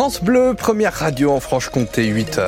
France Bleu, première radio en Franche-Comté, 8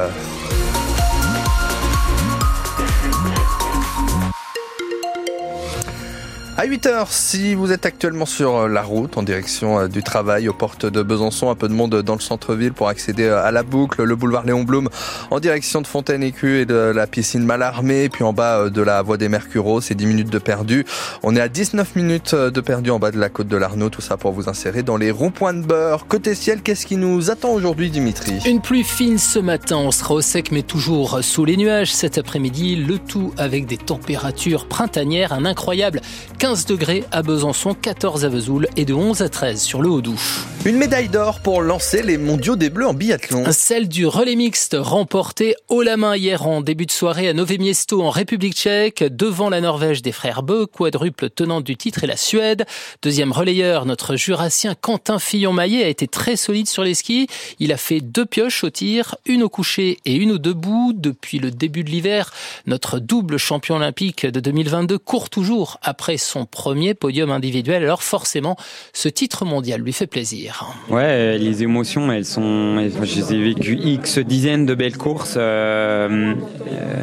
À 8h, si vous êtes actuellement sur euh, la route en direction euh, du travail aux portes de Besançon, un peu de monde dans le centre-ville pour accéder euh, à la boucle, le boulevard Léon Blum en direction de Fontaine-Écu et de la piscine Malarmé, puis en bas de la voie des Mercureaux, c'est 10 minutes de perdu. On est à 19 minutes de perdu en bas de la côte de l'Arnaud, tout ça pour vous insérer dans les ronds-points de beurre. Côté ciel, qu'est-ce qui nous attend aujourd'hui Dimitri? Une pluie fine ce matin, on sera au sec mais toujours sous les nuages cet après-midi, le tout avec des températures printanières, un incroyable 15 degrés à Besançon, 14 à Vesoul et de 11 à 13 sur le Haut-Doubs. Une médaille d'or pour lancer les mondiaux des Bleus en biathlon. Celle du relais mixte remportée haut la main hier en début de soirée à Nové Miesto en République tchèque, devant la Norvège des frères Beu, quadruple tenante du titre et la Suède. Deuxième relayeur, notre jurassien Quentin Fillon-Maillet a été très solide sur les skis. Il a fait deux pioches au tir, une au coucher et une au debout. Depuis le début de l'hiver, notre double champion olympique de 2022 court toujours après son premier podium individuel. Alors forcément, ce titre mondial lui fait plaisir. Ouais, les émotions, elles sont. Je les ai vécues X dizaines de belles courses. Euh,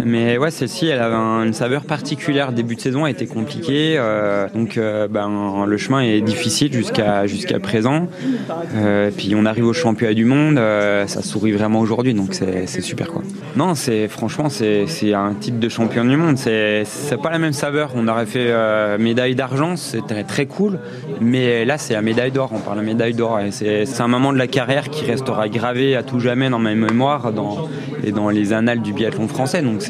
mais ouais, celle-ci, elle avait une saveur particulière. Début de saison a été compliqué. Euh, donc, euh, ben, le chemin est difficile jusqu'à jusqu'à présent. puis on arrive au championnat du monde. ça sourit vraiment aujourd'hui. Donc, c'est super quoi. Non, c'est franchement, c'est un titre de champion du monde. C'est pas la même saveur. On aurait fait médaille d'argent, c'était très cool. Mais là, c'est la médaille d'or. On parle de médaille d'or. C'est un moment de la carrière qui restera gravé à tout jamais dans ma mémoire et dans les annales du biathlon français. Donc,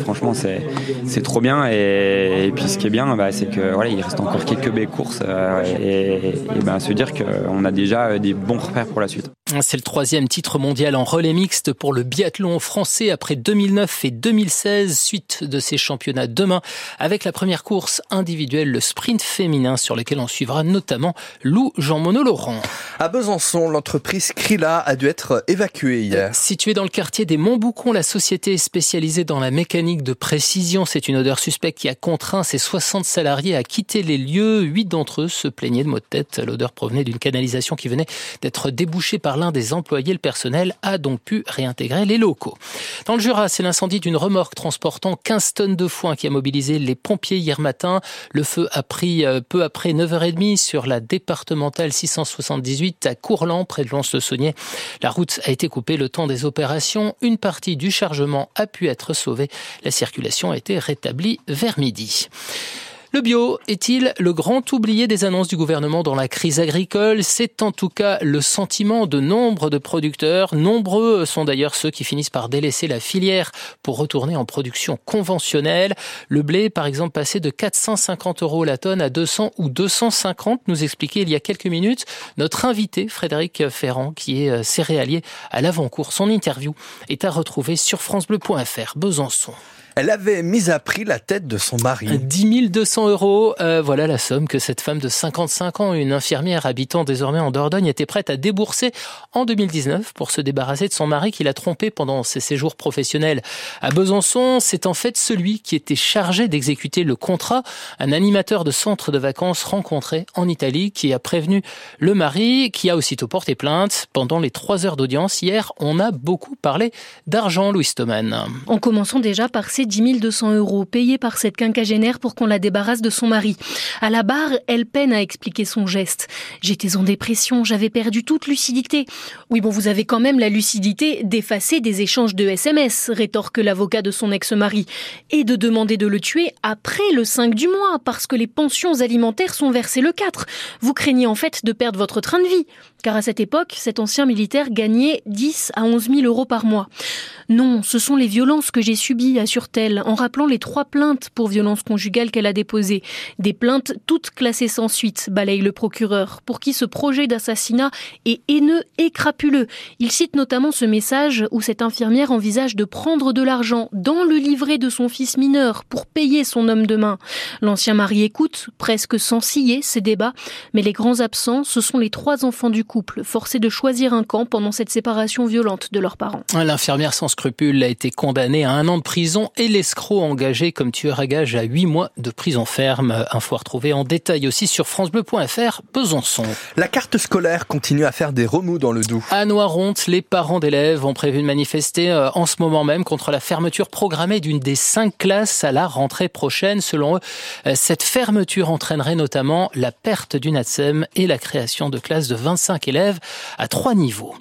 franchement, c'est trop bien. Et, puis, ce qui est bien, bah, c'est que voilà, il reste encore quelques belles courses euh, et, et bah, se dire qu'on a déjà des bons repères pour la suite. C'est le troisième titre mondial en relais mixte pour le biathlon français après 2009 et 2016, suite de ces championnats demain, avec la première course individuelle, le sprint féminin, sur lequel on suivra notamment Lou Jean-Monod Laurent. À Besançon, l'entreprise Krila a dû être évacuée hier. Située dans le quartier des Montboucons, la société est spécialisée dans la mécanique de précision. C'est une odeur suspecte qui a contraint ses 60 salariés à quitter les lieux. Huit d'entre eux se plaignaient de maux de tête. L'odeur provenait d'une canalisation qui venait d'être débouchée par l'un des employés. Le personnel a donc pu réintégrer les locaux. Dans le Jura, c'est l'incendie d'une remorque transportant 15 tonnes de foin qui a mobilisé les pompiers hier matin. Le feu a pris euh, peu après 9h30 sur la départementale 678 à Courland, près de Lons-le-Saunier. La route a été coupée le temps des opérations. Une partie du chargement a pu être sauvée. La circulation a été rétablie vers midi. Le bio est-il le grand oublié des annonces du gouvernement dans la crise agricole? C'est en tout cas le sentiment de nombre de producteurs. Nombreux sont d'ailleurs ceux qui finissent par délaisser la filière pour retourner en production conventionnelle. Le blé, par exemple, passé de 450 euros la tonne à 200 ou 250, nous expliquait il y a quelques minutes notre invité Frédéric Ferrand, qui est euh, céréalier à l'avant-cours. Son interview est à retrouver sur francebleu.fr. Besançon. Elle avait mis à prix la tête de son mari. 10 200 euros, euh, voilà la somme que cette femme de 55 ans, une infirmière habitant désormais en Dordogne, était prête à débourser en 2019 pour se débarrasser de son mari qui l'a trompé pendant ses séjours professionnels à Besançon. C'est en fait celui qui était chargé d'exécuter le contrat, un animateur de centre de vacances rencontré en Italie qui a prévenu le mari, qui a aussitôt porté plainte. Pendant les trois heures d'audience hier, on a beaucoup parlé d'argent, Louis Stoman. En commençant déjà par ces 10 200 euros payés par cette quinquagénaire pour qu'on la débarrasse de son mari. À la barre, elle peine à expliquer son geste. J'étais en dépression, j'avais perdu toute lucidité. Oui, bon, vous avez quand même la lucidité d'effacer des échanges de SMS, rétorque l'avocat de son ex-mari, et de demander de le tuer après le 5 du mois, parce que les pensions alimentaires sont versées le 4. Vous craignez en fait de perdre votre train de vie, car à cette époque, cet ancien militaire gagnait 10 à 11 000 euros par mois. Non, ce sont les violences que j'ai subies, assure-t-elle, en rappelant les trois plaintes pour violence conjugale qu'elle a déposées. Des plaintes toutes classées sans suite, balaye le procureur, pour qui ce projet d'assassinat est haineux et crapuleux. Il cite notamment ce message où cette infirmière envisage de prendre de l'argent dans le livret de son fils mineur pour payer son homme de main. L'ancien mari écoute, presque sans scier, ces débats, mais les grands absents, ce sont les trois enfants du couple, forcés de choisir un camp pendant cette séparation violente de leurs parents. Scrupules a été condamné à un an de prison et l'escroc engagé comme tueur à gage à huit mois de prison ferme. Info retrouvé en détail aussi sur francebleu.fr Besançon. La carte scolaire continue à faire des remous dans le Doubs. À Noironte, les parents d'élèves ont prévu de manifester euh, en ce moment même contre la fermeture programmée d'une des cinq classes à la rentrée prochaine. Selon eux, euh, cette fermeture entraînerait notamment la perte du NATSEM et la création de classes de 25 élèves à trois niveaux.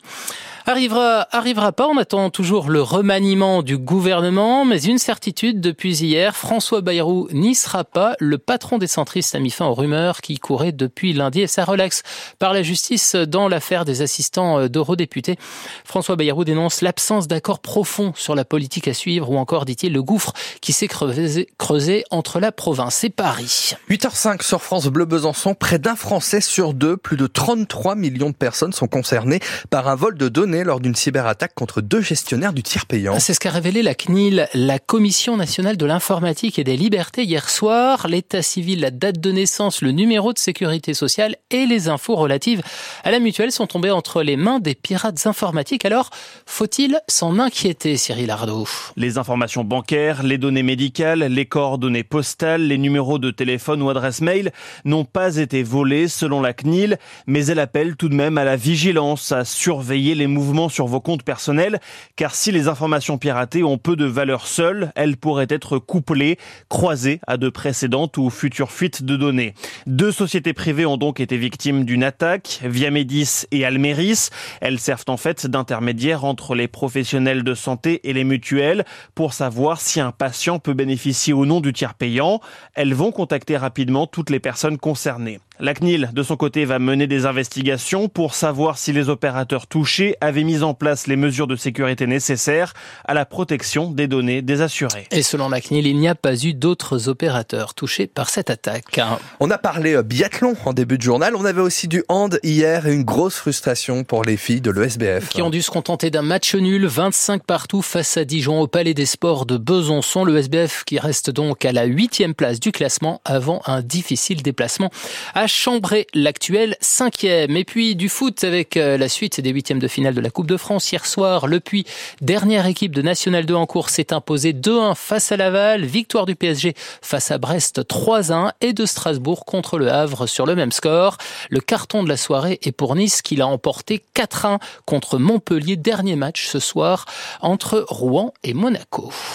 Arrivera, arrivera pas. On attend toujours le remaniement du gouvernement, mais une certitude depuis hier, François Bayrou n'y sera pas. Le patron des centristes a mis fin aux rumeurs qui couraient depuis lundi et ça relaxe par la justice dans l'affaire des assistants d'eurodéputés. François Bayrou dénonce l'absence d'accord profond sur la politique à suivre ou encore, dit-il, le gouffre qui s'est creusé, entre la province et Paris. 8h05 sur France Bleu Besançon, près d'un Français sur deux, plus de 33 millions de personnes sont concernées par un vol de données lors d'une cyberattaque contre deux gestionnaires du tiers payant. C'est ce qu'a révélé la CNIL, la Commission nationale de l'informatique et des libertés hier soir. L'état civil, la date de naissance, le numéro de sécurité sociale et les infos relatives à la mutuelle sont tombés entre les mains des pirates informatiques. Alors, faut-il s'en inquiéter, Cyril Ardo? Les informations bancaires, les données médicales, les coordonnées postales, les numéros de téléphone ou adresse mail n'ont pas été volés selon la CNIL, mais elle appelle tout de même à la vigilance, à surveiller les mouvements sur vos comptes personnels, car si les informations piratées ont peu de valeur seules, elles pourraient être couplées, croisées à de précédentes ou futures fuites de données. Deux sociétés privées ont donc été victimes d'une attaque, Viamedis et Almeris. Elles servent en fait d'intermédiaires entre les professionnels de santé et les mutuelles pour savoir si un patient peut bénéficier ou non du tiers payant. Elles vont contacter rapidement toutes les personnes concernées. La CNIL, de son côté, va mener des investigations pour savoir si les opérateurs touchés avaient mis en place les mesures de sécurité nécessaires à la protection des données des assurés. Et selon la CNIL, il n'y a pas eu d'autres opérateurs touchés par cette attaque. On a parlé euh, biathlon en début de journal. On avait aussi du hand hier et une grosse frustration pour les filles de l'ESBF. Qui ont dû se contenter d'un match nul, 25 partout face à Dijon au Palais des Sports de Besançon. Le SBF qui reste donc à la huitième place du classement avant un difficile déplacement à Chambray, l'actuel cinquième. Et puis du foot avec euh, la suite des huitièmes de finale de la Coupe de France. Hier soir, le Puy, dernière équipe de National 2 en course, s'est imposé 2-1 face à Laval. Victoire du PSG face à Brest 3-1 et de Strasbourg contre le Havre sur le même score. Le carton de la soirée est pour Nice qui l'a emporté 4-1 contre Montpellier. Dernier match ce soir entre Rouen et Monaco.